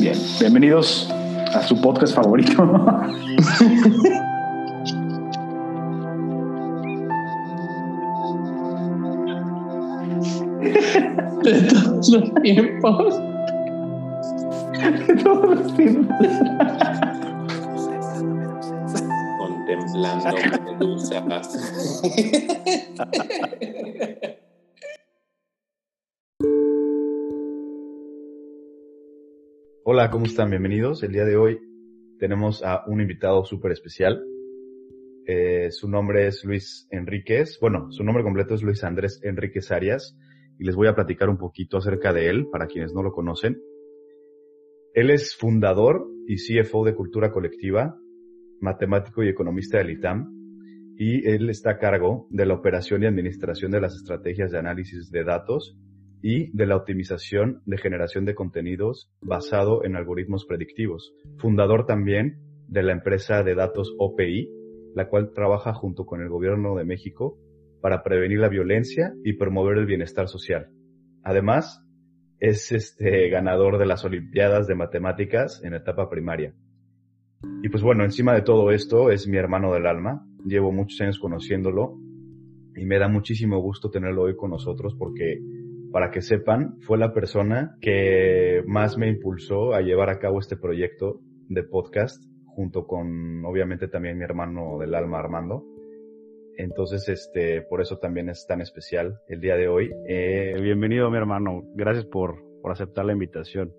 Bien, bienvenidos a su podcast favorito. De todos los tiempos. De todos los tiempos. Contemplando medusas. Hola, ¿cómo están? Bienvenidos. El día de hoy tenemos a un invitado súper especial. Eh, su nombre es Luis Enríquez. Bueno, su nombre completo es Luis Andrés Enríquez Arias y les voy a platicar un poquito acerca de él para quienes no lo conocen. Él es fundador y CFO de Cultura Colectiva, matemático y economista del ITAM y él está a cargo de la operación y administración de las estrategias de análisis de datos y de la optimización de generación de contenidos basado en algoritmos predictivos. Fundador también de la empresa de datos OPI, la cual trabaja junto con el gobierno de México para prevenir la violencia y promover el bienestar social. Además, es este ganador de las Olimpiadas de Matemáticas en etapa primaria. Y pues bueno, encima de todo esto es mi hermano del alma. Llevo muchos años conociéndolo y me da muchísimo gusto tenerlo hoy con nosotros porque para que sepan, fue la persona que más me impulsó a llevar a cabo este proyecto de podcast, junto con obviamente también mi hermano del alma Armando. Entonces, este, por eso también es tan especial el día de hoy. Eh, bienvenido, mi hermano. Gracias por, por aceptar la invitación.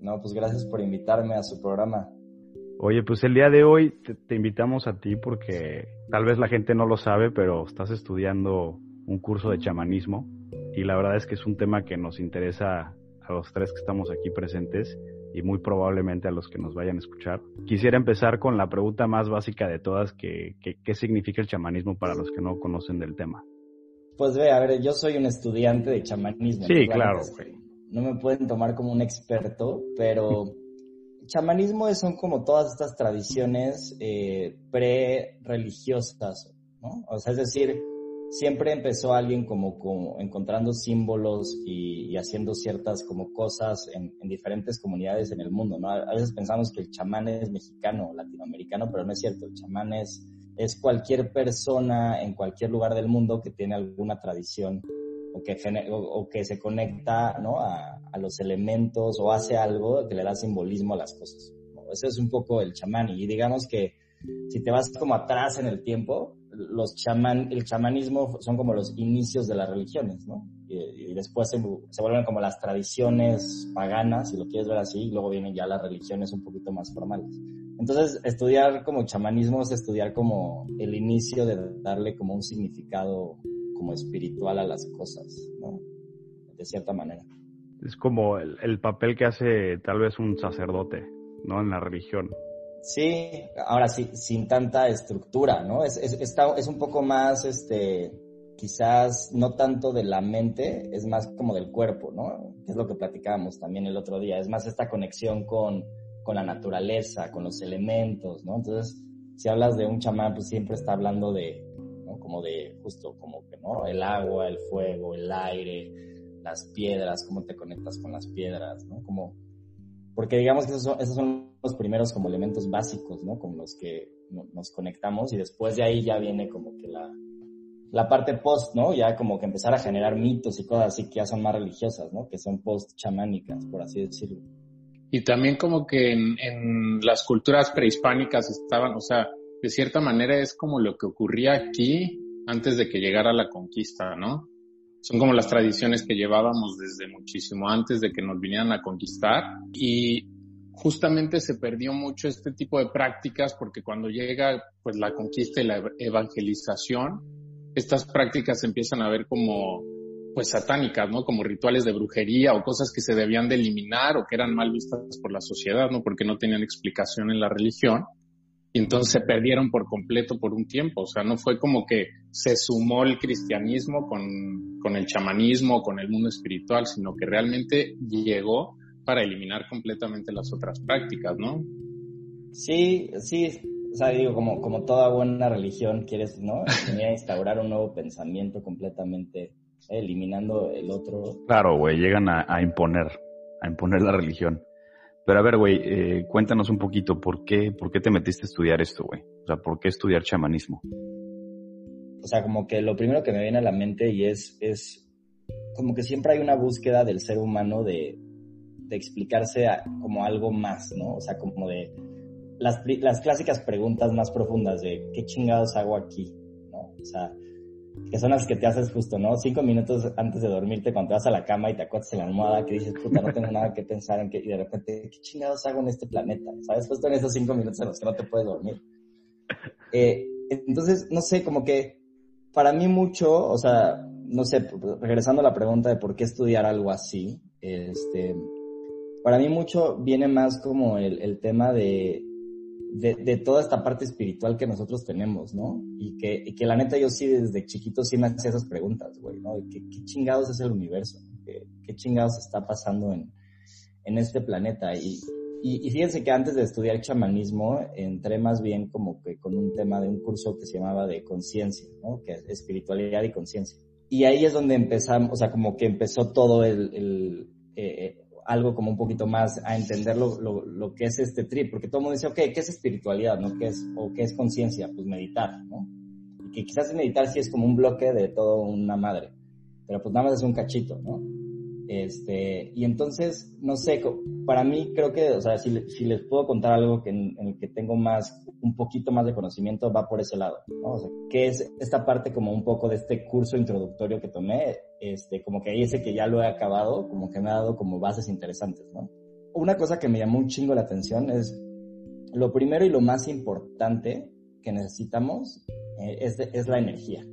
No, pues gracias por invitarme a su programa. Oye, pues el día de hoy te, te invitamos a ti porque tal vez la gente no lo sabe, pero estás estudiando un curso de chamanismo y la verdad es que es un tema que nos interesa a los tres que estamos aquí presentes y muy probablemente a los que nos vayan a escuchar. Quisiera empezar con la pregunta más básica de todas, que, ¿qué significa el chamanismo para los que no conocen del tema? Pues ve, a ver, yo soy un estudiante de chamanismo. Sí, claro. No me pueden tomar como un experto, pero chamanismo son como todas estas tradiciones eh, pre-religiosas, ¿no? O sea, es decir, siempre empezó alguien como, encontrando símbolos y, haciendo ciertas como cosas en, diferentes comunidades en el mundo, ¿no? A veces pensamos que el chamán es mexicano o latinoamericano, pero no es cierto. El chamán es, cualquier persona en cualquier lugar del mundo que tiene alguna tradición o que, se conecta, ¿no? A, los elementos o hace algo que le da simbolismo a las cosas. Ese es un poco el chamán y digamos que si te vas como atrás en el tiempo, los chamán, el chamanismo son como los inicios de las religiones, ¿no? Y, después se, vuelven como las tradiciones paganas, si lo quieres ver así, y luego vienen ya las religiones un poquito más formales. Entonces, estudiar como chamanismo es estudiar como el inicio de darle como un significado como espiritual a las cosas, ¿no? De cierta manera. Es como el, el papel que hace tal vez un sacerdote, ¿no? En la religión. Sí, ahora sí, sin tanta estructura, ¿no? Es, es, está, es un poco más, este, quizás no tanto de la mente, es más como del cuerpo, ¿no? es lo que platicábamos también el otro día, es más esta conexión con, con la naturaleza, con los elementos, ¿no? Entonces, si hablas de un chamán, pues siempre está hablando de, ¿no? Como de, justo como que, ¿no? El agua, el fuego, el aire, las piedras, cómo te conectas con las piedras, ¿no? Como porque digamos que esos son, los primeros como elementos básicos, ¿no? Con los que nos conectamos y después de ahí ya viene como que la, parte post, ¿no? Ya como que empezar a generar mitos y cosas así que ya son más religiosas, ¿no? Que son post chamánicas, por así decirlo. Y también como que en, en las culturas prehispánicas estaban, o sea, de cierta manera es como lo que ocurría aquí antes de que llegara la conquista, ¿no? Son como las tradiciones que llevábamos desde muchísimo antes de que nos vinieran a conquistar y justamente se perdió mucho este tipo de prácticas porque cuando llega pues la conquista y la evangelización, estas prácticas empiezan a ver como pues satánicas, ¿no? Como rituales de brujería o cosas que se debían de eliminar o que eran mal vistas por la sociedad, ¿no? Porque no tenían explicación en la religión y entonces se perdieron por completo por un tiempo. O sea, no fue como que se sumó el cristianismo con, con el chamanismo, con el mundo espiritual, sino que realmente llegó para eliminar completamente las otras prácticas, ¿no? Sí, sí, o sea, digo, como, como toda buena religión, quieres, ¿no? Venir a instaurar un nuevo pensamiento completamente, eh, eliminando el otro. Claro, güey, llegan a, a imponer, a imponer la religión. Pero a ver, güey, eh, cuéntanos un poquito, ¿por qué, ¿por qué te metiste a estudiar esto, güey? O sea, ¿por qué estudiar chamanismo? O sea, como que lo primero que me viene a la mente y es, es como que siempre hay una búsqueda del ser humano de, de explicarse como algo más, ¿no? O sea, como de las, las clásicas preguntas más profundas de ¿qué chingados hago aquí? ¿no? O sea, que son las que te haces justo, ¿no? Cinco minutos antes de dormirte cuando te vas a la cama y te acuestas en la almohada que dices, puta, no tengo nada que pensar en que, y de repente, ¿qué chingados hago en este planeta? ¿Sabes? Justo en esos cinco minutos en los que no te puedes dormir. Eh, entonces, no sé, como que para mí mucho, o sea, no sé, regresando a la pregunta de por qué estudiar algo así, este, para mí mucho viene más como el, el tema de, de, de, toda esta parte espiritual que nosotros tenemos, ¿no? Y que, y que la neta yo sí desde chiquito sí me hacía esas preguntas, güey, ¿no? ¿Qué, ¿Qué, chingados es el universo? ¿Qué, ¿Qué, chingados está pasando en, en este planeta? Y, y, y, fíjense que antes de estudiar chamanismo entré más bien como que con un tema de un curso que se llamaba de conciencia, ¿no? Que es espiritualidad y conciencia. Y ahí es donde empezamos, o sea, como que empezó todo el, el eh, algo como un poquito más a entender lo, lo, lo, que es este trip, porque todo el mundo dice, ok, ¿qué es espiritualidad, no? ¿Qué es, o qué es conciencia? Pues meditar, ¿no? Y que quizás meditar sí es como un bloque de todo una madre, pero pues nada más es un cachito, ¿no? Este, y entonces, no sé, para mí creo que, o sea, si, les puedo contar algo que en, el que tengo más, un poquito más de conocimiento, va por ese lado, ¿no? O sea, que es esta parte como un poco de este curso introductorio que tomé, este, como que ahí ese que ya lo he acabado, como que me ha dado como bases interesantes, ¿no? Una cosa que me llamó un chingo la atención es, lo primero y lo más importante que necesitamos eh, es la energía.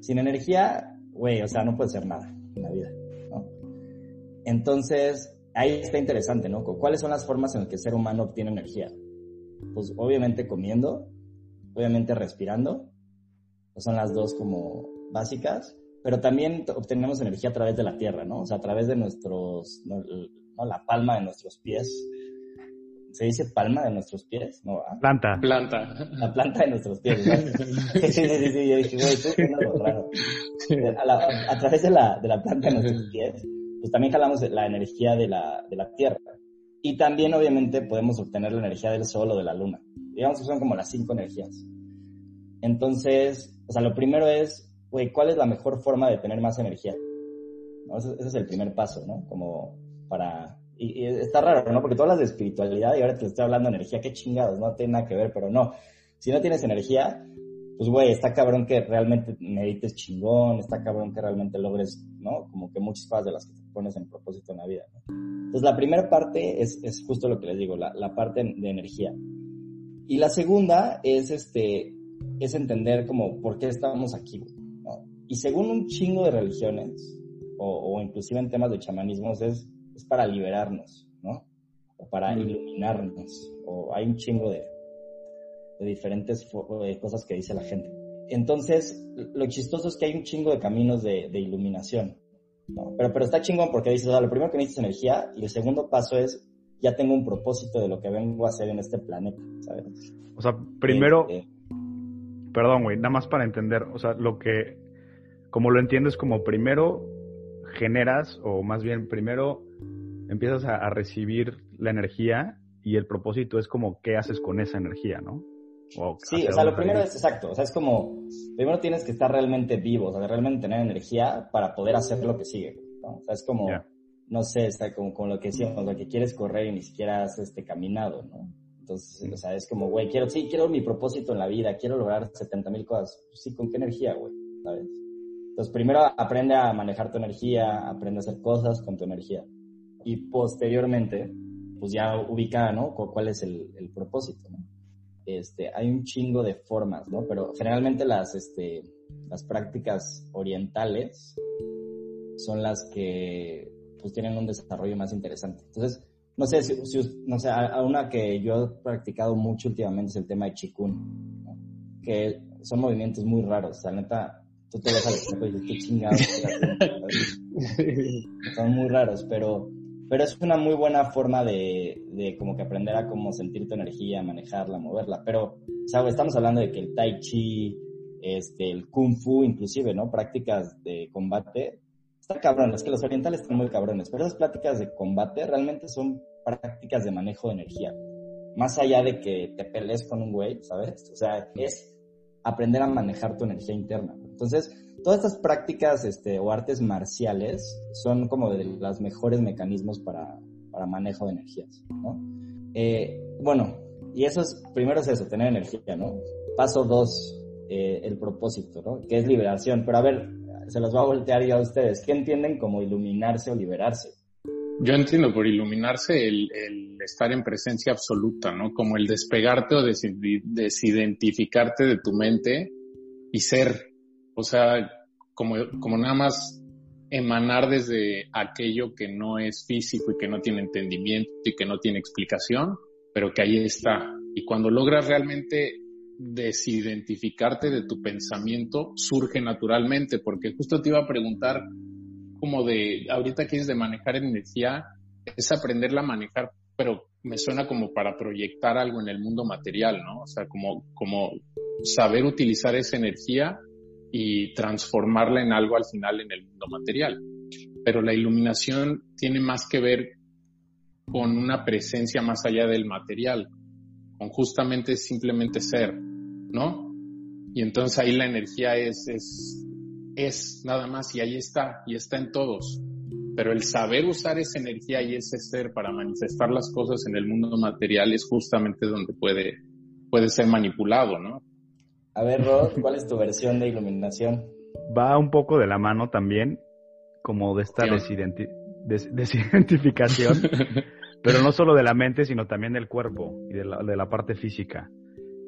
Sin energía, güey, o sea, no puede ser nada en la vida. Entonces, ahí está interesante, ¿no? ¿Cuáles son las formas en las que el ser humano obtiene energía? Pues obviamente comiendo, obviamente respirando, pues son las dos como básicas, pero también obtenemos energía a través de la tierra, ¿no? O sea, a través de nuestros, no, no la palma de nuestros pies. ¿Se dice palma de nuestros pies? No, ¿ah? Planta. Planta. La planta de nuestros pies, ¿no? sí, sí, sí, sí, yo dije, güey, tú algo raro. A, la, a, través de la, de la planta de nuestros pies pues también jalamos la energía de la, de la Tierra. Y también, obviamente, podemos obtener la energía del Sol o de la Luna. Digamos que son como las cinco energías. Entonces, o sea, lo primero es, güey, ¿cuál es la mejor forma de tener más energía? ¿No? Ese, ese, es el primer paso, ¿no? Como para... Y, y, está raro, ¿no? Porque tú hablas de espiritualidad y ahora te estoy hablando de energía. Qué chingados, no tiene nada que ver, pero no. Si no tienes energía, pues güey, está cabrón que realmente medites chingón, está cabrón que realmente logres, ¿no? Como que muchas cosas de las que te pones en propósito en la vida. ¿no? Entonces la primera parte es, es justo lo que les digo, la, la, parte de energía. Y la segunda es este, es entender como por qué estamos aquí, ¿no? Y según un chingo de religiones, o, o inclusive en temas de chamanismos, es, es para liberarnos, ¿no? O para mm. iluminarnos, o hay un chingo de, de diferentes cosas que dice la gente. Entonces, lo chistoso es que hay un chingo de caminos de, de iluminación. ¿no? Pero, pero está chingón porque dices, o sea, lo primero que necesitas es energía y el segundo paso es, ya tengo un propósito de lo que vengo a hacer en este planeta, ¿sabes? O sea, primero, eh, eh, perdón, güey, nada más para entender, o sea, lo que, como lo entiendes, como primero generas, o más bien primero empiezas a, a recibir la energía y el propósito es como qué haces con esa energía, ¿no? Sí, o sea, lo primero es exacto, o sea, es como, primero tienes que estar realmente vivo, o sea, realmente tener energía para poder hacer lo que sigue, ¿no? O sea, es como, yeah. no sé, está como, como, lo que decíamos, lo que quieres correr y ni siquiera has este, caminado, ¿no? Entonces, mm. o sea, es como, güey, quiero, sí, quiero mi propósito en la vida, quiero lograr 70 mil cosas. Pues sí, ¿con qué energía, güey? ¿Sabes? Entonces, primero aprende a manejar tu energía, aprende a hacer cosas con tu energía. Y posteriormente, pues ya ubica, ¿no? ¿Cuál es el, el propósito, ¿no? Este, hay un chingo de formas, ¿no? Pero generalmente las, este, las prácticas orientales son las que pues tienen un desarrollo más interesante. Entonces, no sé, si, si no sé, a, una que yo he practicado mucho últimamente es el tema de Chikun, ¿no? que son movimientos muy raros, o sea, neta, tú te vas al espejo y dices, qué chingados. son muy raros, pero pero es una muy buena forma de, de, como que aprender a cómo sentir tu energía, manejarla, moverla. Pero, ¿sabes? Estamos hablando de que el tai chi, este, el kung fu, inclusive, ¿no? Prácticas de combate. Está cabrón, es que los orientales están muy cabrones, pero esas prácticas de combate realmente son prácticas de manejo de energía. Más allá de que te pelees con un güey, ¿sabes? O sea, es aprender a manejar tu energía interna. Entonces, todas estas prácticas este, o artes marciales son como de los mejores mecanismos para, para manejo de energías, ¿no? Eh, bueno, y eso es, primero es eso, tener energía, ¿no? Paso dos, eh, el propósito, ¿no? Que es liberación. Pero a ver, se los va a voltear ya a ustedes. ¿Qué entienden como iluminarse o liberarse? Yo entiendo por iluminarse el, el estar en presencia absoluta, ¿no? Como el despegarte o desidentificarte de tu mente y ser, o sea, como, como nada más emanar desde aquello que no es físico y que no tiene entendimiento y que no tiene explicación, pero que ahí está. Y cuando logras realmente desidentificarte de tu pensamiento, surge naturalmente, porque justo te iba a preguntar como de, ahorita que es de manejar energía, es aprenderla a manejar, pero me suena como para proyectar algo en el mundo material, ¿no? O sea, como, como saber utilizar esa energía y transformarla en algo al final en el mundo material. Pero la iluminación tiene más que ver con una presencia más allá del material, con justamente simplemente ser, ¿no? Y entonces ahí la energía es, es, es nada más y ahí está, y está en todos. Pero el saber usar esa energía y ese ser para manifestar las cosas en el mundo material es justamente donde puede, puede ser manipulado, ¿no? A ver, Rod, ¿cuál es tu versión de iluminación? Va un poco de la mano también, como de esta desidentificación, pero no solo de la mente, sino también del cuerpo y de la, de la parte física.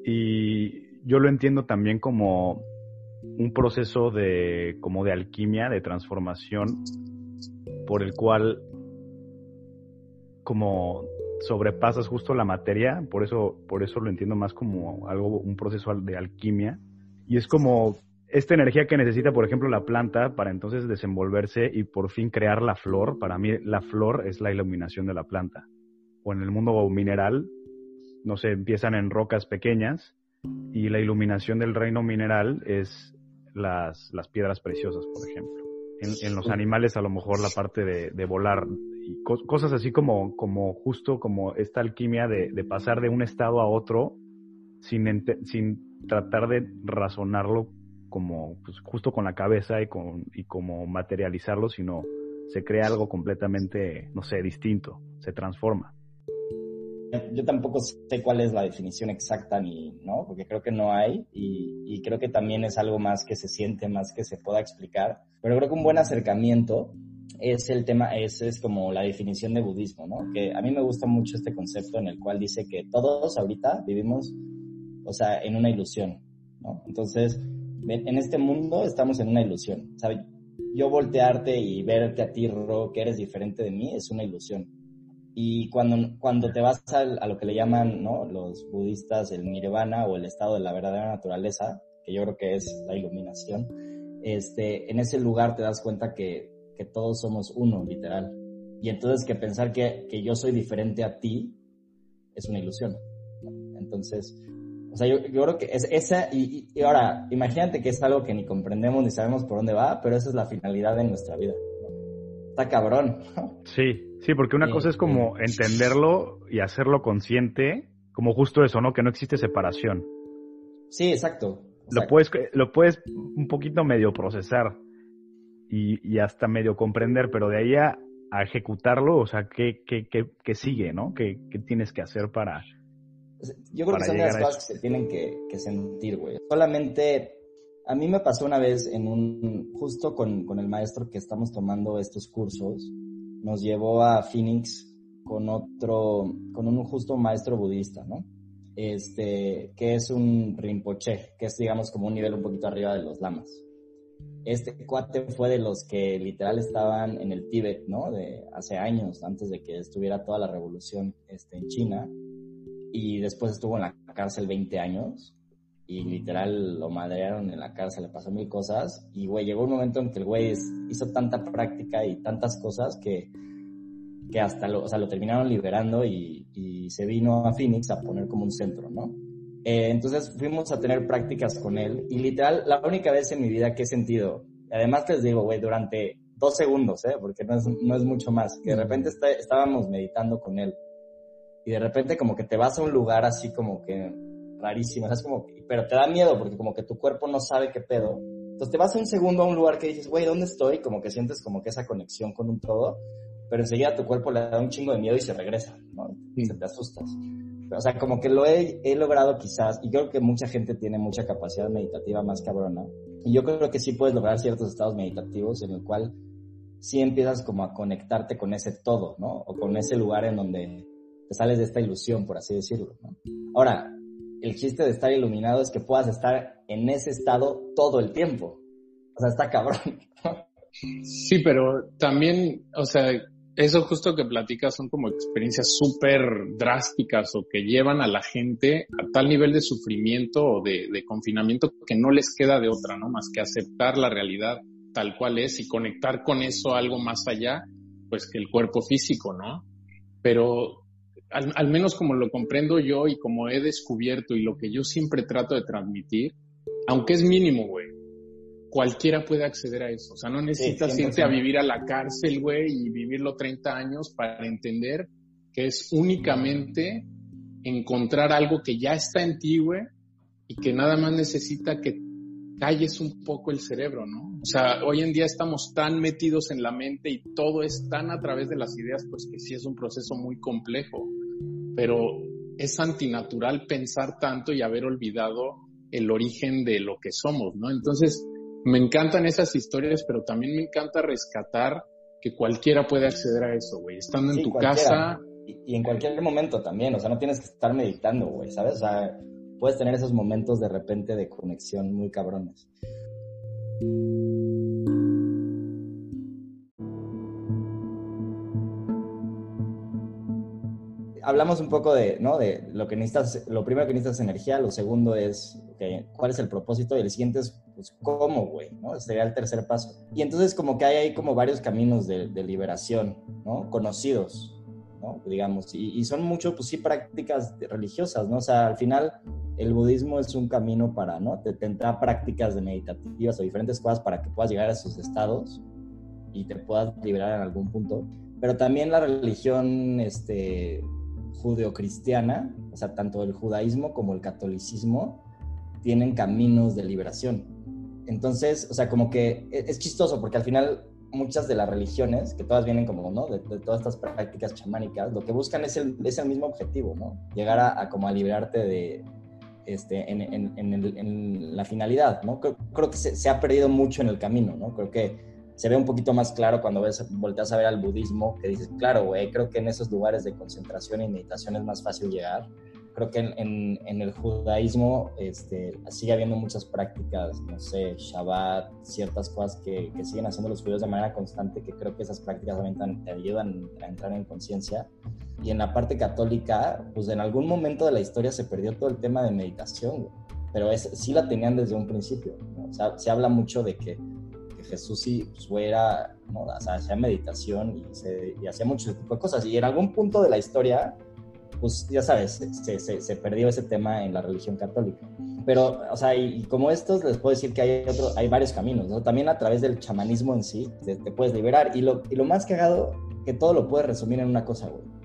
Y yo lo entiendo también como un proceso de, como de alquimia, de transformación, por el cual como sobrepasas justo la materia, por eso, por eso lo entiendo más como algo, un proceso de alquimia. Y es como esta energía que necesita, por ejemplo, la planta para entonces desenvolverse y por fin crear la flor. Para mí, la flor es la iluminación de la planta. O en el mundo mineral, no sé, empiezan en rocas pequeñas y la iluminación del reino mineral es las, las piedras preciosas, por ejemplo. En, los animales, a lo mejor la parte de, de volar y cosas así como, como justo como esta alquimia de, de pasar de un estado a otro sin, sin tratar de razonarlo como pues, justo con la cabeza y, con, y como materializarlo, sino se crea algo completamente, no sé, distinto, se transforma. Yo tampoco sé cuál es la definición exacta ni, ¿no? Porque creo que no hay y, y creo que también es algo más que se siente, más que se pueda explicar. Pero creo que un buen acercamiento es el tema, es, es como la definición de budismo, ¿no? Que a mí me gusta mucho este concepto en el cual dice que todos ahorita vivimos, o sea, en una ilusión, ¿no? Entonces, en este mundo estamos en una ilusión, ¿sabes? Yo voltearte y verte a ti, Ro, que eres diferente de mí, es una ilusión. Y cuando, cuando te vas a, a lo que le llaman, ¿no? Los budistas el nirvana o el estado de la verdadera naturaleza, que yo creo que es la iluminación, este, en ese lugar te das cuenta que que todos somos uno, literal. Y entonces que pensar que, que yo soy diferente a ti es una ilusión. Entonces, o sea, yo, yo creo que es esa, y, y, ahora, imagínate que es algo que ni comprendemos ni sabemos por dónde va, pero esa es la finalidad de nuestra vida. Está cabrón. Sí, sí, porque una cosa es como entenderlo y hacerlo consciente, como justo eso, ¿no? Que no existe separación. Sí, exacto. exacto. Lo puedes, lo puedes un poquito medio procesar, y, hasta medio comprender, pero de ahí a, ejecutarlo, o sea, ¿qué, qué, qué, sigue, no? ¿Qué, ¿Qué, tienes que hacer para... Yo creo que son las cosas que se tienen que, que sentir, güey. Solamente, a mí me pasó una vez en un, justo con, con el maestro que estamos tomando estos cursos, nos llevó a Phoenix con otro, con un justo maestro budista, ¿no? Este, que es un Rinpoche, que es digamos como un nivel un poquito arriba de los lamas este cuate fue de los que literal estaban en el Tíbet, ¿no? De hace años, antes de que estuviera toda la revolución este, en China. Y después estuvo en la cárcel 20 años. Y literal lo madrearon en la cárcel, le pasó mil cosas. Y, güey, llegó un momento en que el güey hizo tanta práctica y tantas cosas que, que hasta lo, o sea, lo terminaron liberando y, y se vino a Phoenix a poner como un centro, ¿no? Eh, entonces fuimos a tener prácticas con él y literal, la única vez en mi vida que he sentido, además les digo, güey, durante dos segundos, ¿eh? porque no es, no es mucho más, que de repente está, estábamos meditando con él y de repente como que te vas a un lugar así como que rarísimo, o sea, es como, pero te da miedo porque como que tu cuerpo no sabe qué pedo. Entonces te vas un segundo a un lugar que dices, güey, ¿dónde estoy? Como que sientes como que esa conexión con un todo, pero enseguida tu cuerpo le da un chingo de miedo y se regresa, ¿no? Y se te asustas. O sea, como que lo he, he logrado quizás, y creo que mucha gente tiene mucha capacidad meditativa más cabrona, y yo creo que sí puedes lograr ciertos estados meditativos en el cual sí empiezas como a conectarte con ese todo, ¿no? O con ese lugar en donde te sales de esta ilusión, por así decirlo, ¿no? Ahora, el chiste de estar iluminado es que puedas estar en ese estado todo el tiempo. O sea, está cabrón. Sí, pero también, o sea, eso justo que platicas son como experiencias súper drásticas o que llevan a la gente a tal nivel de sufrimiento o de, confinamiento que no les queda de otra, ¿no? Más que aceptar la realidad tal cual es y conectar con eso algo más allá, pues que el cuerpo físico, ¿no? Pero al, al menos como lo comprendo yo y como he descubierto y lo que yo siempre trato de transmitir, aunque es mínimo, güey, cualquiera puede acceder a eso. O sea, no necesitas sí, irte a vivir a la cárcel, güey, y vivirlo 30 años para entender que es únicamente encontrar algo que ya está en ti, güey, y que nada más necesita que calles un poco el cerebro, ¿no? O sea, hoy en día estamos tan metidos en la mente y todo es tan a través de las ideas, pues que sí es un proceso muy complejo, pero es antinatural pensar tanto y haber olvidado el origen de lo que somos, ¿no? Entonces, me encantan esas historias, pero también me encanta rescatar que cualquiera puede acceder a eso, güey. Estando Sí, en tu cualquiera. casa, Y, y en cualquier momento también, o sea, no tienes que estar meditando, güey, ¿sabes? O sea, puedes tener esos momentos de repente de conexión muy cabrones. Hablamos un poco de, ¿no? De lo que necesitas, lo primero que necesitas es energía, lo segundo es, ok, ¿cuál es el propósito? Y el siguiente es, pues, ¿cómo, güey? ¿no? Sería el tercer paso. Y entonces como que hay ahí como varios caminos de, de liberación, ¿no? Conocidos, ¿no? Digamos, y, y son mucho, pues sí, prácticas religiosas, ¿no? O sea, al final el budismo es un camino para, ¿no? Te tendrá prácticas de meditativas o diferentes cosas para que puedas llegar a esos estados y te puedas liberar en algún punto. Pero también la religión, este, judeocristiana, o sea, tanto el judaísmo como el catolicismo, tienen caminos de liberación. Entonces, o sea, como que e, es chistoso porque al final muchas de las religiones, que todas vienen como, ¿no? De, todas estas prácticas chamánicas, lo que buscan es el, es el mismo objetivo, ¿no? Llegar a, como a liberarte de, este, en, en, en, la finalidad, ¿no? Creo, creo que se, se, ha perdido mucho en el camino, ¿no? Creo que se ve un poquito más claro cuando ves, volteas a ver al budismo, que dices, claro, güey, creo que en esos lugares de concentración y meditación es más fácil llegar. Creo que en, el judaísmo este, sigue habiendo muchas prácticas, no sé, Shabbat, ciertas cosas que, siguen haciendo los judíos de manera constante, que creo que esas prácticas también te ayudan a entrar en conciencia. Y en la parte católica, pues en algún momento de la historia se perdió todo el tema de meditación, pero es, sí la tenían desde un principio. se habla mucho de que Jesús sí pues, ¿no? o sea, hacía meditación y, se, y hacía mucho tipo de cosas. Y en algún punto de la historia, pues ya sabes, se, se, perdió ese tema en la religión católica. Pero, o sea, y, como estos, les puedo decir que hay, otro, hay varios caminos, ¿no? También a través del chamanismo en sí, te, puedes liberar. Y lo, más cagado, que todo lo puedes resumir en una cosa, güey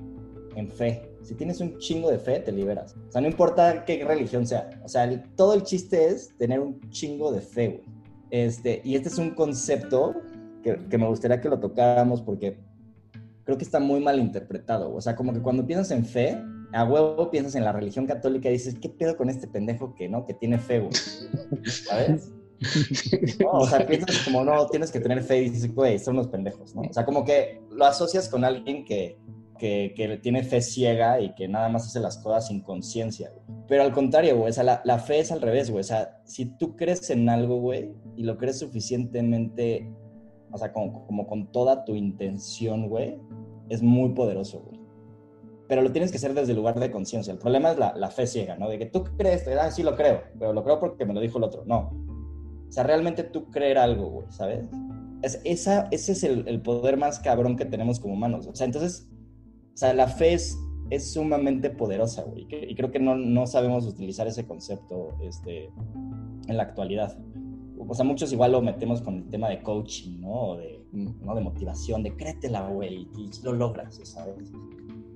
en fe. Si tienes un chingo de fe, te liberas. O sea, no importa qué religión sea. O sea, todo el chiste es tener un chingo de fe, güey. Este, y este es un concepto que, que, me gustaría que lo tocáramos porque creo que está muy mal interpretado. O sea, como que cuando piensas en fe, a huevo piensas en la religión católica y dices, ¿qué pedo con este pendejo que, ¿no? que tiene fe, güey? ¿Sabes? No, o sea, piensas como, no, tienes que tener fe y dices, güey, son unos pendejos, ¿no? O sea, como que lo asocias con alguien que, que, tiene fe ciega y que nada más hace las cosas sin conciencia, Pero al contrario, güey, o la, fe es al revés, güey. O sea, si tú crees en algo, güey, y lo crees suficientemente, o sea, como, como con toda tu intención, güey, es muy poderoso, güey. Pero lo tienes que hacer desde el lugar de conciencia. El problema es la, la, fe ciega, ¿no? De que tú crees, ah, sí lo creo, pero lo creo porque me lo dijo el otro. No. O sea, realmente tú creer algo, güey, ¿sabes? Es, esa, ese es el, el poder más cabrón que tenemos como humanos. O sea, entonces o sea, la fe es, es sumamente poderosa, güey. Y creo que no, no sabemos utilizar ese concepto este, en la actualidad. O sea, muchos igual lo metemos con el tema de coaching, ¿no? O de, ¿no? de motivación, de créetela, güey, y lo logras, ¿sabes?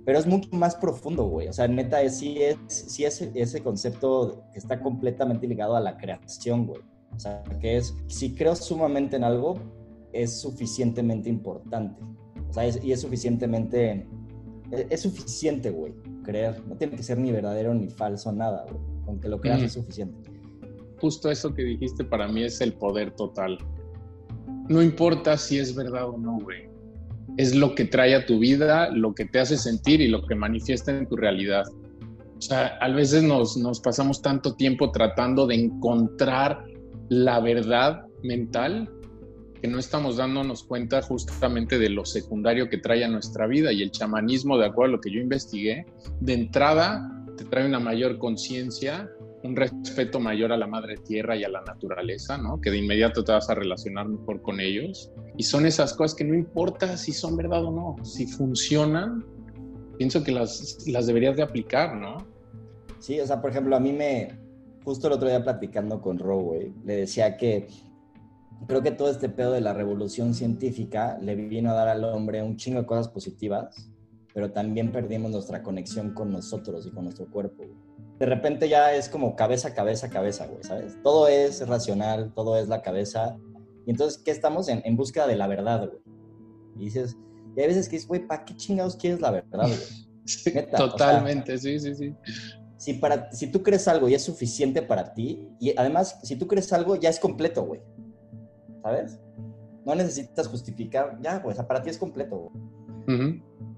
pero es mucho más profundo, güey. O sea, neta, es, sí es, sí es ese concepto que está completamente ligado a la creación, güey. O sea, que es, si creo sumamente en algo, es suficientemente importante. O sea, y es suficientemente, es, es suficiente, güey, creer. No tiene que ser ni verdadero ni falso, nada, güey. Con que lo creas es suficiente. Justo eso que dijiste para mí es el poder total. No importa si es verdad o no, güey. Es lo que trae a tu vida, lo que te hace sentir y lo que manifiesta en tu realidad. O sea, a veces nos, nos pasamos tanto tiempo tratando de encontrar la verdad mental que no estamos dándonos cuenta justamente de lo secundario que trae a nuestra vida y el chamanismo, de acuerdo a lo que yo investigué, de entrada te trae una mayor conciencia, un respeto mayor a la madre tierra y a la naturaleza, ¿no? Que de inmediato te vas a relacionar mejor con ellos. Y son esas cosas que no importa si son verdad o no, si funcionan, pienso que las, las deberías de aplicar, ¿no? Sí, o sea, por ejemplo, a mí me, justo el otro día platicando con Ro, le decía que creo que todo este pedo de la revolución científica le vino a dar al hombre un chingo de cosas positivas, pero también perdimos nuestra conexión con nosotros y con nuestro cuerpo. De repente ya es como cabeza, cabeza, cabeza, güey, ¿sabes? Todo es racional, todo es la cabeza. Y entonces, ¿qué estamos en, en búsqueda de la verdad, güey? Y dices, y hay veces que dices, güey, ¿para qué chingados quieres la verdad, güey? totalmente, sí, sí, sí. Si, para, si tú crees algo y es suficiente para ti, y además, si tú crees algo, ya es completo, güey. ¿Sabes? No necesitas justificar, ya, pues, para ti es completo.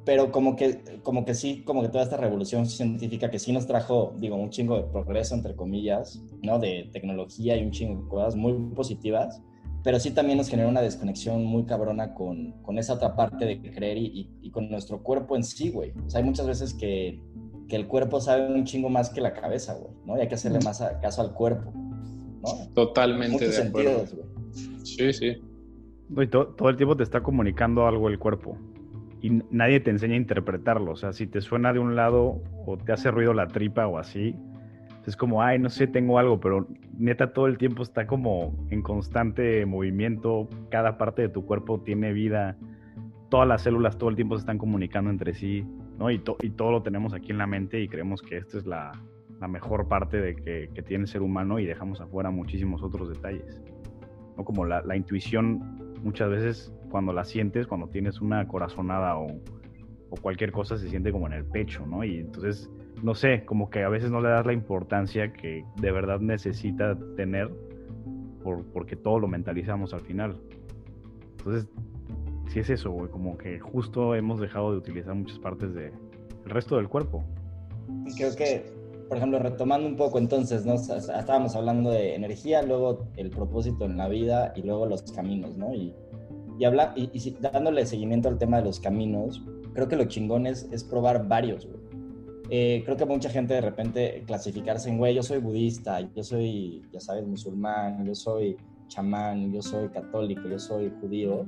Pero como que, como que sí, como que toda esta revolución científica que sí nos trajo, digo, un chingo de progreso, entre comillas, ¿no? De tecnología y un chingo de cosas muy positivas, pero sí también nos generó una desconexión muy cabrona con, con esa otra parte de creer y, y, con nuestro cuerpo en sí, güey. O sea, hay muchas veces que, que, el cuerpo sabe un chingo más que la cabeza, güey, ¿no? Y hay que hacerle más caso al cuerpo, ¿no? Totalmente de acuerdo. Güey. Sí, sí. todo el tiempo te está comunicando algo el cuerpo y nadie te enseña a interpretarlo. O sea, si te suena de un lado o te hace ruido la tripa o así, es como, ay, no sé, tengo algo, pero neta todo el tiempo está como en constante movimiento. Cada parte de tu cuerpo tiene vida. Todas las células todo el tiempo se están comunicando entre sí, ¿no? Y, todo lo tenemos aquí en la mente y creemos que esta es la, la mejor parte de que, que tiene el ser humano y dejamos afuera muchísimos otros detalles. Como la, la, intuición, muchas veces cuando la sientes, cuando tienes una corazonada o, o, cualquier cosa, se siente como en el pecho, ¿no? Y entonces, no sé, como que a veces no le das la importancia que de verdad necesita tener por, porque todo lo mentalizamos al final. Entonces, sí es eso, güey, como que justo hemos dejado de utilizar muchas partes del de, resto del cuerpo. Creo que por ejemplo, retomando un poco entonces, ¿no? estábamos hablando de energía, luego el propósito en la vida y luego los caminos, ¿no? Y, y, habla, y, y dándole seguimiento al tema de los caminos, creo que lo chingón es, es probar varios, güey. Eh, creo que mucha gente de repente clasificarse en, güey, yo soy budista, yo soy, ya sabes, musulmán, yo soy chamán, yo soy católico, yo soy judío,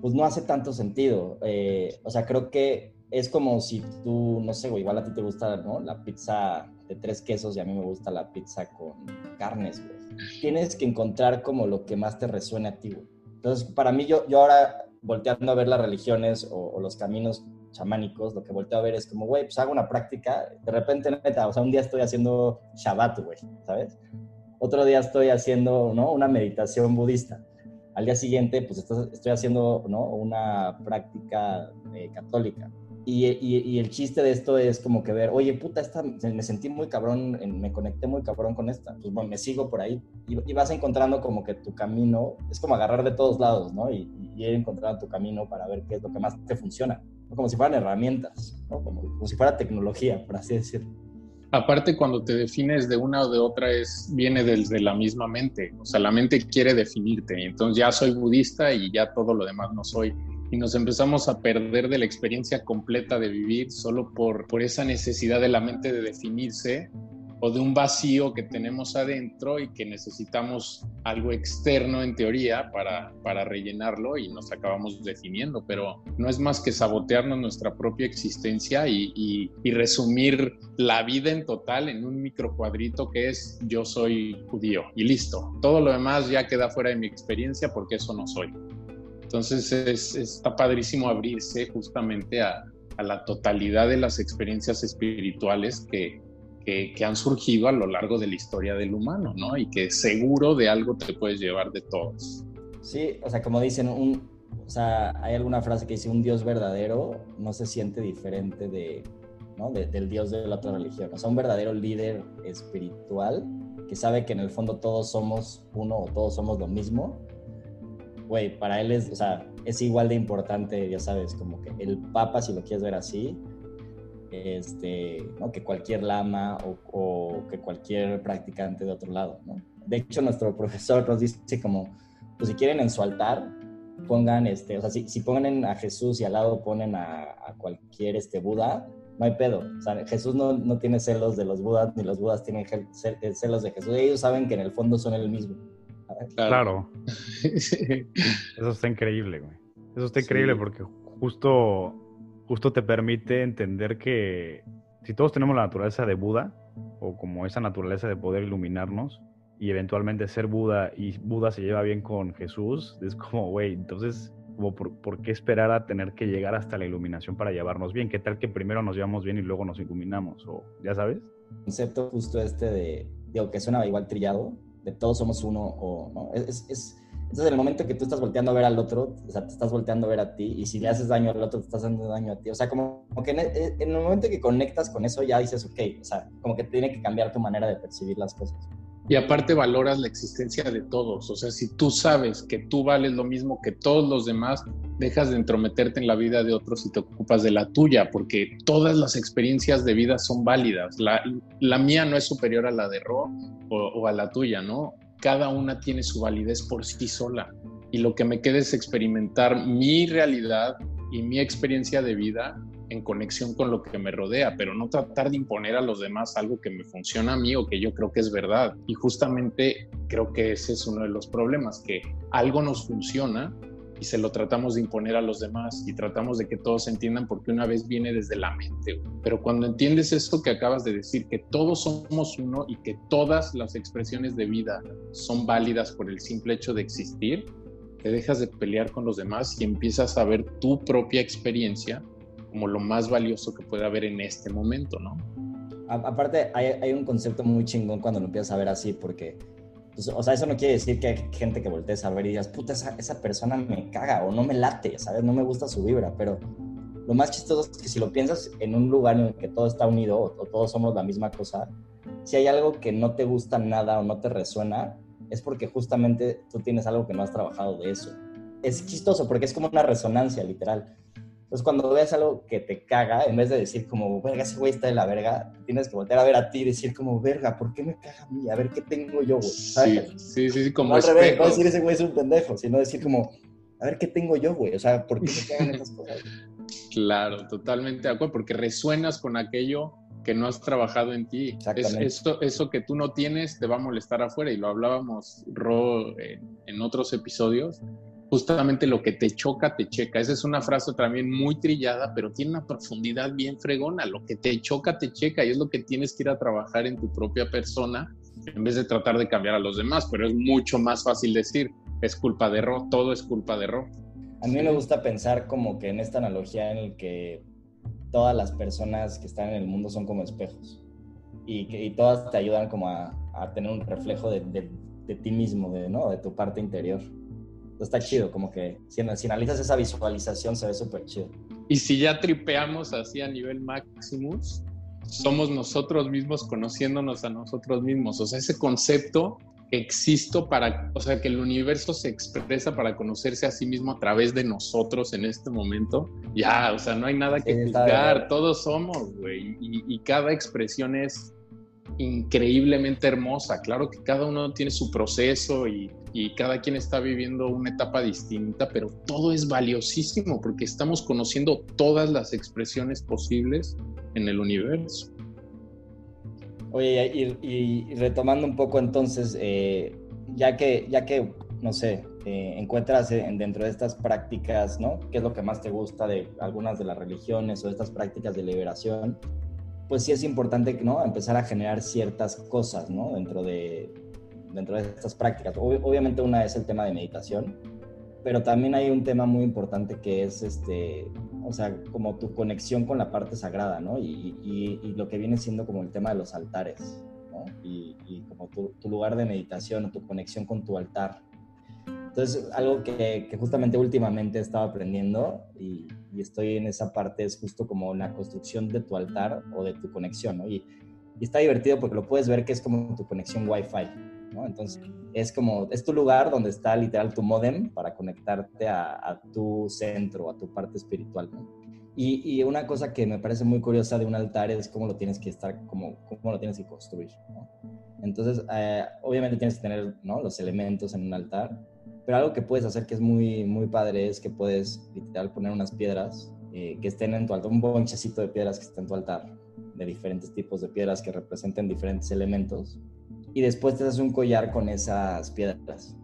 pues no hace tanto sentido. Eh, o sea, creo que es como si tú, no sé, güey, igual a ti te gusta, ¿no? La pizza de tres quesos y a mí me gusta la pizza con carnes, güey. Tienes que encontrar como lo que más te resuene a ti, güey. Entonces, para mí, yo, yo ahora volteando a ver las religiones o, o, los caminos chamánicos, lo que volteo a ver es como, güey, pues hago una práctica, de repente, neta, o sea, un día estoy haciendo Shabbat, güey, ¿sabes? Otro día estoy haciendo, ¿no? Una meditación budista. Al día siguiente, pues estoy haciendo, ¿no? Una práctica eh, católica. Y, y, y, el chiste de esto es como que ver, oye, puta, esta, me sentí muy cabrón, me conecté muy cabrón con esta, pues bueno, me sigo por ahí. Y, y, vas encontrando como que tu camino, es como agarrar de todos lados, ¿no? Y, ir encontrando tu camino para ver qué es lo que más te funciona, como si fueran herramientas, ¿no? como, como si fuera tecnología, por así decirlo. Aparte, cuando te defines de una o de otra, es, viene desde la misma mente. O sea, la mente quiere definirte. Entonces ya soy budista y ya todo lo demás no soy y nos empezamos a perder de la experiencia completa de vivir solo por, por esa necesidad de la mente de definirse o de un vacío que tenemos adentro y que necesitamos algo externo en teoría para, para rellenarlo y nos acabamos definiendo, pero no es más que sabotearnos nuestra propia existencia y, y, resumir la vida en total en un microcuadrito que es yo soy judío y listo. Todo lo demás ya queda fuera de mi experiencia porque eso no soy. Entonces es, está padrísimo abrirse justamente a, a la totalidad de las experiencias espirituales que, que, han surgido a lo largo de la historia del humano, ¿no? Y que seguro de algo te puedes llevar de todos. Sí, o sea, como dicen, un, o sea, hay alguna frase que dice, un Dios verdadero no se siente diferente de, ¿no? del Dios de la otra religión. O sea, un verdadero líder espiritual que sabe que en el fondo todos somos uno o todos somos lo mismo. Güey, para él es, o sea, es igual de importante, ya sabes, como que el Papa, si lo quieres ver así, este, ¿no? que cualquier lama o, que cualquier practicante de otro lado. ¿no? De hecho, nuestro profesor nos dice como, pues si quieren en su altar, pongan, este, o sea, si, si ponen a Jesús y al lado ponen a, cualquier este, Buda, no hay pedo. O sea, Jesús no, no, tiene celos de los Budas, ni los Budas tienen eh, celos de Jesús. Ellos saben que en el fondo son el mismo. Claro. Eso está increíble, güey. Eso está increíble porque justo justo te permite entender que si todos tenemos la naturaleza de Buda, o como esa naturaleza de poder iluminarnos, y eventualmente ser Buda, y Buda se lleva bien con Jesús, es como, güey, entonces, por, qué esperar a tener que llegar hasta la iluminación para llevarnos bien? ¿Qué tal que primero nos llevamos bien y luego nos iluminamos? O, ¿Ya sabes? Concepto justo este de, digo, que suena igual trillado, de todos somos uno, o, ¿no? es, es entonces, en el momento que tú estás volteando a ver al otro, o sea, te estás volteando a ver a ti, y si le haces daño al otro, te estás dando daño a ti. O sea, como, que en el, momento que conectas con eso, ya dices, ok, o sea, como que tiene que cambiar tu manera de percibir las cosas. Y aparte valoras la existencia de todos. O sea, si tú sabes que tú vales lo mismo que todos los demás, dejas de entrometerte en la vida de otros y te ocupas de la tuya, porque todas las experiencias de vida son válidas. La, mía no es superior a la de Ro o a la tuya, ¿no? cada una tiene su validez por sí sola. Y lo que me queda es experimentar mi realidad y mi experiencia de vida en conexión con lo que me rodea, pero no tratar de imponer a los demás algo que me funciona a mí o que yo creo que es verdad. Y justamente creo que ese es uno de los problemas, que algo nos funciona y se lo tratamos de imponer a los demás y tratamos de que todos entiendan porque una vez viene desde la mente. Pero cuando entiendes esto que acabas de decir, que todos somos uno y que todas las expresiones de vida son válidas por el simple hecho de existir, te dejas de pelear con los demás y empiezas a ver tu propia experiencia como lo más valioso que puede haber en este momento, ¿no? Aparte, hay, hay un concepto muy chingón cuando lo empiezas a ver así, porque pues, o sea, eso no quiere decir que hay gente que voltees a ver y digas, puta, esa, esa, persona me caga o no me late, ¿sabes? No me gusta su vibra, pero lo más chistoso es que si lo piensas en un lugar en el que todo está unido o, todos somos la misma cosa, si hay algo que no te gusta nada o no te resuena, es porque justamente tú tienes algo que no has trabajado de eso. Es chistoso porque es como una resonancia, literal. Entonces, cuando ves algo que te caga, en vez de decir como, verga, ese güey está de la verga, tienes que volver a ver a ti y decir como, verga, ¿por qué me caga a mí? A ver qué tengo yo, güey. Sí, sí, sí, como no, al revés, no decir ese güey es un pendejo, sino decir como, a ver qué tengo yo, güey. O sea, ¿por qué me cagan esas cosas? Claro, totalmente de acuerdo, porque resuenas con aquello que no has trabajado en ti. Es, eso, eso que tú no tienes te va a molestar afuera y lo hablábamos, Ro, en otros episodios justamente lo que te choca, te checa. Esa es una frase también muy trillada, pero tiene una profundidad bien fregona. Lo que te choca, te checa y es lo que tienes que ir a trabajar en tu propia persona en vez de tratar de cambiar a los demás. Pero es mucho más fácil decir, es culpa de Ro, todo es culpa de Ro. A mí me gusta pensar como que en esta analogía en el que todas las personas que están en el mundo son como espejos y, que, todas te ayudan como a, tener un reflejo de, de, ti mismo, de, ¿no? de tu parte interior está chido, como que si, analizas esa visualización se ve súper chido. Y si ya tripeamos así a nivel Maximus, somos nosotros mismos conociéndonos a nosotros mismos. O sea, ese concepto existo para, o sea, que el universo se expresa para conocerse a sí mismo a través de nosotros en este momento. Ya, o sea, no hay nada que juzgar, todos somos, güey. y cada expresión es increíblemente hermosa. Claro que cada uno tiene su proceso y, cada quien está viviendo una etapa distinta, pero todo es valiosísimo porque estamos conociendo todas las expresiones posibles en el universo. Oye, y, retomando un poco entonces, eh, ya, que, ya que, no sé, eh, encuentras dentro de estas prácticas, ¿no? ¿Qué es lo que más te gusta de algunas de las religiones o de estas prácticas de liberación? Pues sí es importante ¿no? empezar a generar ciertas cosas ¿no? dentro, de, dentro de estas prácticas. obviamente una es el tema de meditación, pero también hay un tema muy importante que es este, o sea, como tu conexión con la parte sagrada, ¿no? Y, lo que viene siendo como el tema de los altares, ¿no? Y, como tu, lugar de meditación tu conexión con tu altar. Entonces, algo que, que justamente últimamente he estado aprendiendo y, estoy en esa parte es justo como la construcción de tu altar o de tu conexión, ¿no? Y, está divertido porque lo puedes ver que es como tu conexión Wi-Fi entonces, es como, es tu lugar donde está literal tu modem para conectarte a, tu centro, a tu parte espiritual, Y, una cosa que me parece muy curiosa de un altar es cómo lo tienes que estar, cómo, cómo lo tienes que construir, Entonces, eh, obviamente tienes que tener los elementos en un altar, pero algo que puedes hacer que es muy, muy padre es que puedes literal poner unas piedras eh, que estén en tu altar, un bonchecito de piedras que estén en tu altar, de diferentes tipos de piedras que representen diferentes elementos y después te haces un collar con esas piedras.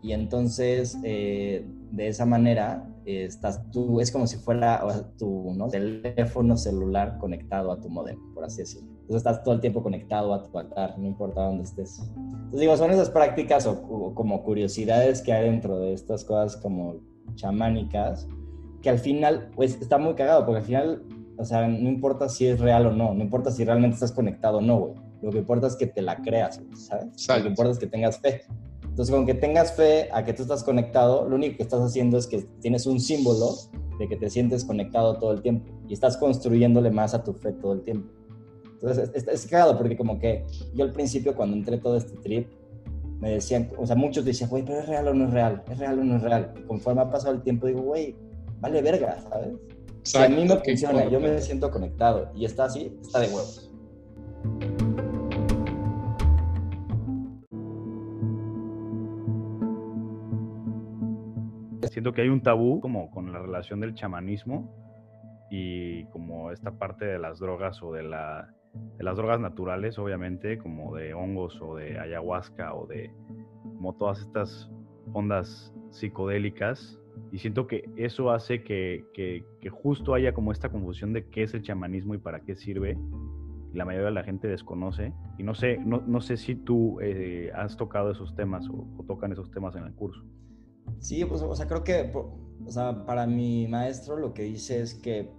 Y entonces, eh, de esa manera, estás tú, es como si fuera tu ¿no? teléfono celular conectado a tu modem, por así decirlo. Entonces estás todo el tiempo conectado a tu altar, no importa dónde estés. Entonces digo, son esas prácticas o, como curiosidades que hay dentro de estas cosas como chamánicas, que al final, pues está muy cagado, porque al final, o sea, no importa si es real o no, no importa si realmente estás conectado o no, güey lo que importa es que te la creas, ¿sabes? Lo que importa es que tengas fe. Entonces, con que tengas fe a que tú estás conectado, lo único que estás haciendo es que tienes un símbolo de que te sientes conectado todo el tiempo y estás construyéndole más a tu fe todo el tiempo. Entonces, es, es, cagado porque como que yo al principio cuando entré todo este trip, me decían, o sea, muchos decían, güey, pero es real o no es real, es real o no es real. Y conforme ha pasado el tiempo, digo, güey, vale verga, ¿sabes? Si a mí me funciona, yo me siento conectado y está así, está de huevos. siento que hay un tabú como con la relación del chamanismo y como esta parte de las drogas o de, la, de las drogas naturales, obviamente, como de hongos o de ayahuasca o de como todas estas ondas psicodélicas. Y siento que eso hace que, que, justo haya como esta confusión de qué es el chamanismo y para qué sirve. la mayoría de la gente desconoce. Y no sé, no, no sé si tú eh, has tocado esos temas o tocan esos temas en el curso. Sí, pues, o sea, creo que, o sea, para mi maestro lo que dice es que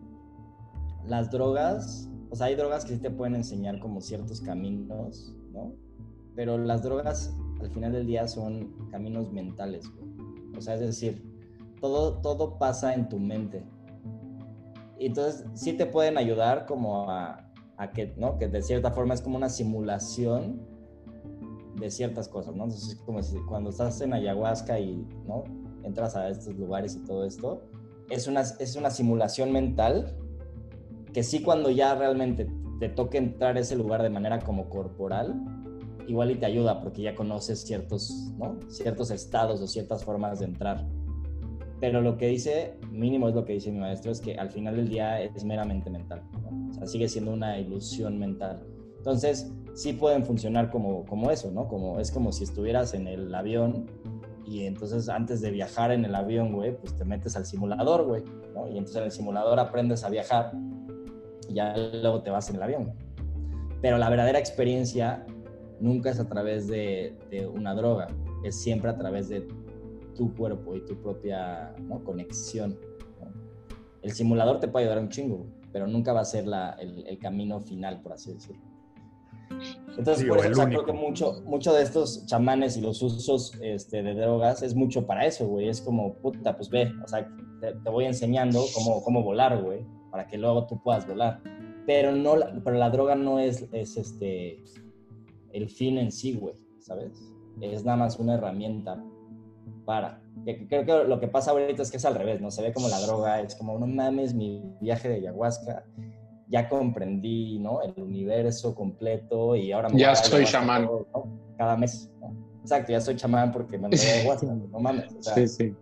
las drogas, o sea, hay drogas que sí te pueden enseñar como ciertos caminos, ¿no? Pero las drogas al final del día son caminos mentales, O sea, es decir, todo, todo pasa en tu mente. Entonces sí te pueden ayudar como a, a que, ¿no? Que de cierta forma es como una simulación de ciertas cosas, ¿no? Entonces, como si cuando estás en ayahuasca y, ¿no? Entras a estos lugares y todo esto, es una, es una simulación mental que sí cuando ya realmente te toque entrar a ese lugar de manera como corporal, igual y te ayuda porque ya conoces ciertos, ¿no? Ciertos estados o ciertas formas de entrar. Pero lo que dice, mínimo es lo que dice mi maestro, es que al final del día es meramente mental, ¿no? O sea, sigue siendo una ilusión mental. Entonces, sí pueden funcionar como, como eso, ¿no? Como, es como si estuvieras en el avión y entonces antes de viajar en el avión, güey, pues te metes al simulador, güey, ¿no? Y entonces en el simulador aprendes a viajar y ya luego te vas en el avión. Pero la verdadera experiencia nunca es a través de, de una droga, es siempre a través de tu cuerpo y tu propia conexión. El simulador te puede ayudar un chingo, pero nunca va a ser la, el, el camino final, por así decirlo. Entonces, por eso, creo que mucho, mucho de estos chamanes y los usos este, de drogas es mucho para eso, güey. Es como, puta, pues ve, o sea, te, voy enseñando cómo, cómo volar, güey, para que luego tú puedas volar. Pero, no, pero la droga no es, es este, el fin en sí, güey, ¿sabes? Es nada más una herramienta para. Creo que lo que pasa ahorita es que es al revés, ¿no? Se ve como la droga, es como, no mames, mi viaje de ayahuasca ya comprendí, ¿no? El universo completo y ahora me Ya soy chamán. Cada mes, ¿no? Exacto, ya soy chamán porque me de WhatsApp, no mames. O sea, sí, sí.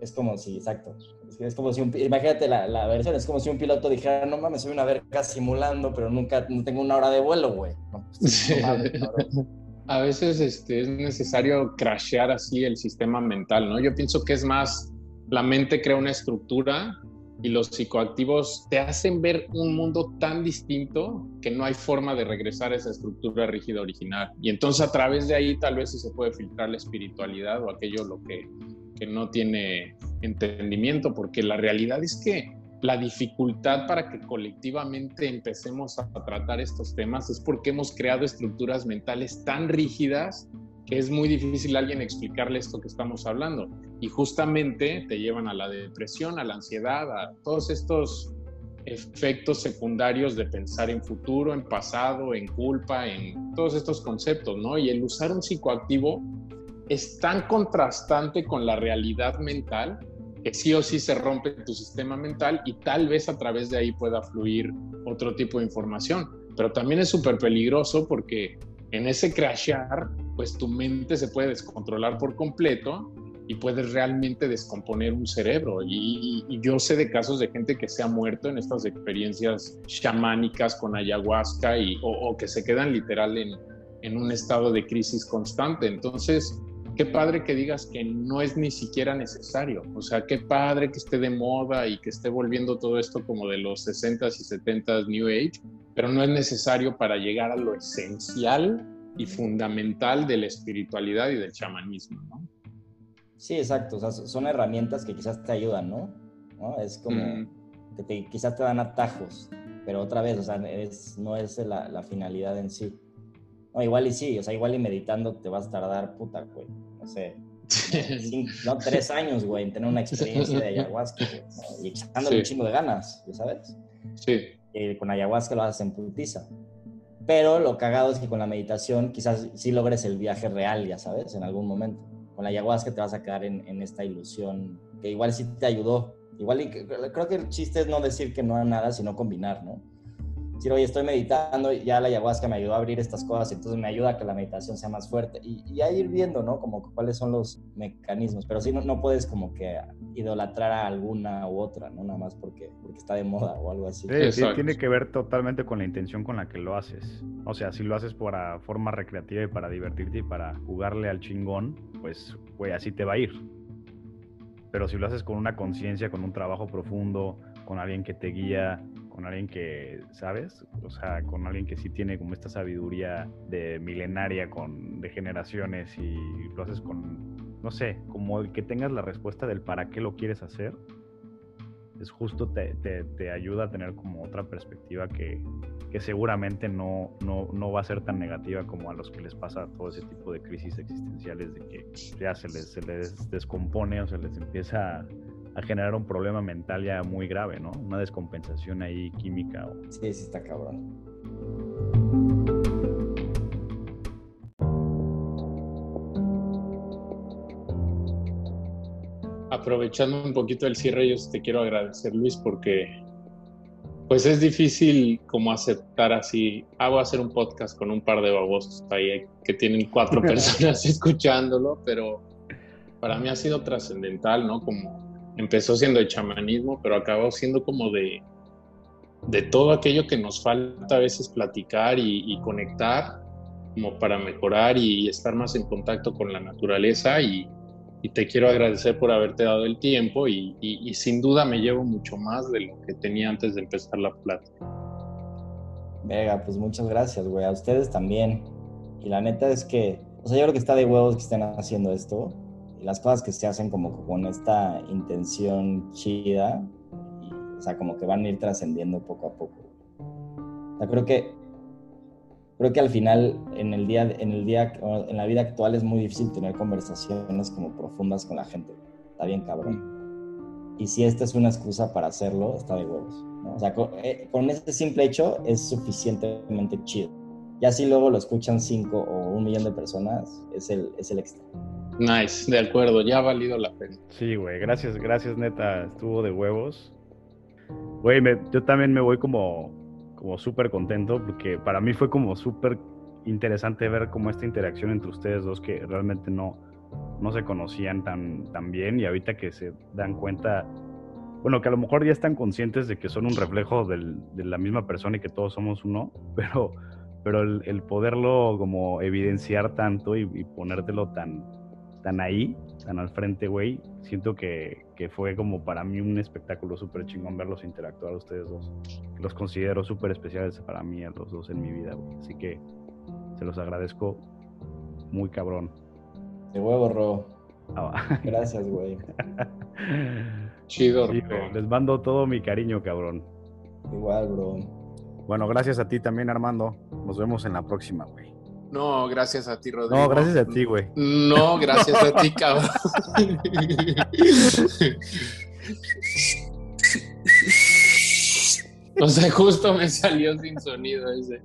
Es como si, exacto. Es, como si un, imagínate la, la, versión, es como si un piloto dijera, no mames, soy una verga simulando, pero nunca, no tengo una hora de vuelo, güey. Pues, A veces este, es necesario crashear así el sistema mental, ¿no? Yo pienso que es más, la mente crea una estructura y los psicoactivos te hacen ver un mundo tan distinto que no hay forma de regresar a esa estructura rígida original. Y entonces a través de ahí tal vez se puede filtrar la espiritualidad o aquello lo que, que no tiene entendimiento, porque la realidad es que la dificultad para que colectivamente empecemos a tratar estos temas es porque hemos creado estructuras mentales tan rígidas que es muy difícil a alguien explicarle esto que estamos hablando. Y justamente te llevan a la depresión, a la ansiedad, a todos estos efectos secundarios de pensar en futuro, en pasado, en culpa, en todos estos conceptos, ¿no? Y el usar un psicoactivo es tan contrastante con la realidad mental que sí o sí se rompe tu sistema mental y tal vez a través de ahí pueda fluir otro tipo de información. Pero también es súper peligroso porque en ese crashear, pues tu mente se puede descontrolar por completo y puedes realmente descomponer un cerebro. Y, yo sé de casos de gente que se ha muerto en estas experiencias chamánicas con ayahuasca y, o, que se quedan literal en, en un estado de crisis constante. Entonces, qué padre que digas que no es ni siquiera necesario. O sea, qué padre que esté de moda y que esté volviendo todo esto como de los 60s y 70s New Age, pero no es necesario para llegar a lo esencial y fundamental de la espiritualidad y del chamanismo, ¿no? Sí, exacto. O sea, son herramientas que quizás te ayudan, ¿no? Es como que te, quizás te dan atajos, pero otra vez, o sea, no es la, la finalidad en sí. No, igual y sí, o sea, igual y meditando te vas a tardar, puta, güey, no sé, no, tres años, güey, en tener una experiencia de ayahuasca, y echándole un chingo de ganas, ¿ya sabes? Sí. Y con ayahuasca lo haces en putiza. Pero lo cagado es que con la meditación quizás sí logres el viaje real, ya sabes, en algún momento. Con la ayahuasca te vas a quedar en, en esta ilusión que igual sí te ayudó. Igual y creo que el chiste es no decir que no era nada, sino combinar, ¿no? Decir, oye, estoy meditando, ya la ayahuasca me ayudó a abrir estas cosas, entonces me ayuda a que la meditación sea más fuerte. Y, y a ir viendo, ¿no? Como cuáles son los mecanismos, pero sí no, no, puedes como que idolatrar a alguna u otra, ¿no? Nada más porque, porque está de moda o algo así. Sí, sí, tiene que ver totalmente con la intención con la que lo haces. O sea, si lo haces para forma recreativa y para divertirte y para jugarle al chingón, pues, güey, así te va a ir. Pero si lo haces con una conciencia, con un trabajo profundo, con alguien que te guía, con alguien que, ¿sabes? O sea, con alguien que sí tiene como esta sabiduría de milenaria, con, de generaciones y lo haces con, no sé, como el que tengas la respuesta del para qué lo quieres hacer, es justo te, te, ayuda a tener como otra perspectiva que, que seguramente no, no, no, va a ser tan negativa como a los que les pasa todo ese tipo de crisis existenciales de que ya se les, se les descompone o se les empieza a generar un problema mental ya muy grave, ¿no? Una descompensación ahí química. O... Sí, sí está cabrón. Aprovechando un poquito el cierre, yo te quiero agradecer, Luis, porque pues es difícil como aceptar así, hago hacer un podcast con un par de babosos ahí que tienen cuatro personas escuchándolo, pero para mí ha sido trascendental, ¿no? Como empezó siendo el chamanismo, pero acabó siendo como de, de todo aquello que nos falta a veces platicar y, conectar como para mejorar y, estar más en contacto con la naturaleza y, te quiero agradecer por haberte dado el tiempo y, sin duda me llevo mucho más de lo que tenía antes de empezar la plática. Venga, pues muchas gracias, güey. A ustedes también. Y la neta es que, o sea, yo creo que está de huevos que estén haciendo esto las cosas que se hacen como con esta intención chida, o sea, como que van a ir trascendiendo poco a poco. O sea, creo que creo que al final en el día en el día en la vida actual es muy difícil tener conversaciones como profundas con la gente. Está bien cabrón. Y si esta es una excusa para hacerlo, está de huevos. O sea, con, eh, con, ese simple hecho es suficientemente chido. Ya si luego lo escuchan cinco o un millón de personas, es el, es el extra. Nice, de acuerdo, ya ha valido la pena. Sí, güey, gracias, gracias, neta, estuvo de huevos. Güey, yo también me voy como, como súper contento porque para mí fue como súper interesante ver como esta interacción entre ustedes dos que realmente no, no se conocían tan, tan bien y ahorita que se dan cuenta, bueno, que a lo mejor ya están conscientes de que son un reflejo de la misma persona y que todos somos uno, pero, pero el, poderlo como evidenciar tanto y ponértelo tan están ahí, están al frente, güey. Siento que, que, fue como para mí un espectáculo súper chingón verlos interactuar ustedes dos. Los considero súper especiales para mí, a los dos en mi vida, güey. Así que se los agradezco muy cabrón. De huevo, Ro. Ah, Gracias, güey. Chido, sí, les mando todo mi cariño, cabrón. Igual, bro. Bueno, gracias a ti también, Armando. Nos vemos en la próxima, güey. No, gracias a ti, Rodrigo. No, gracias a ti, güey. No, gracias a ti, cabrón. O sea, justo me salió sin sonido ese.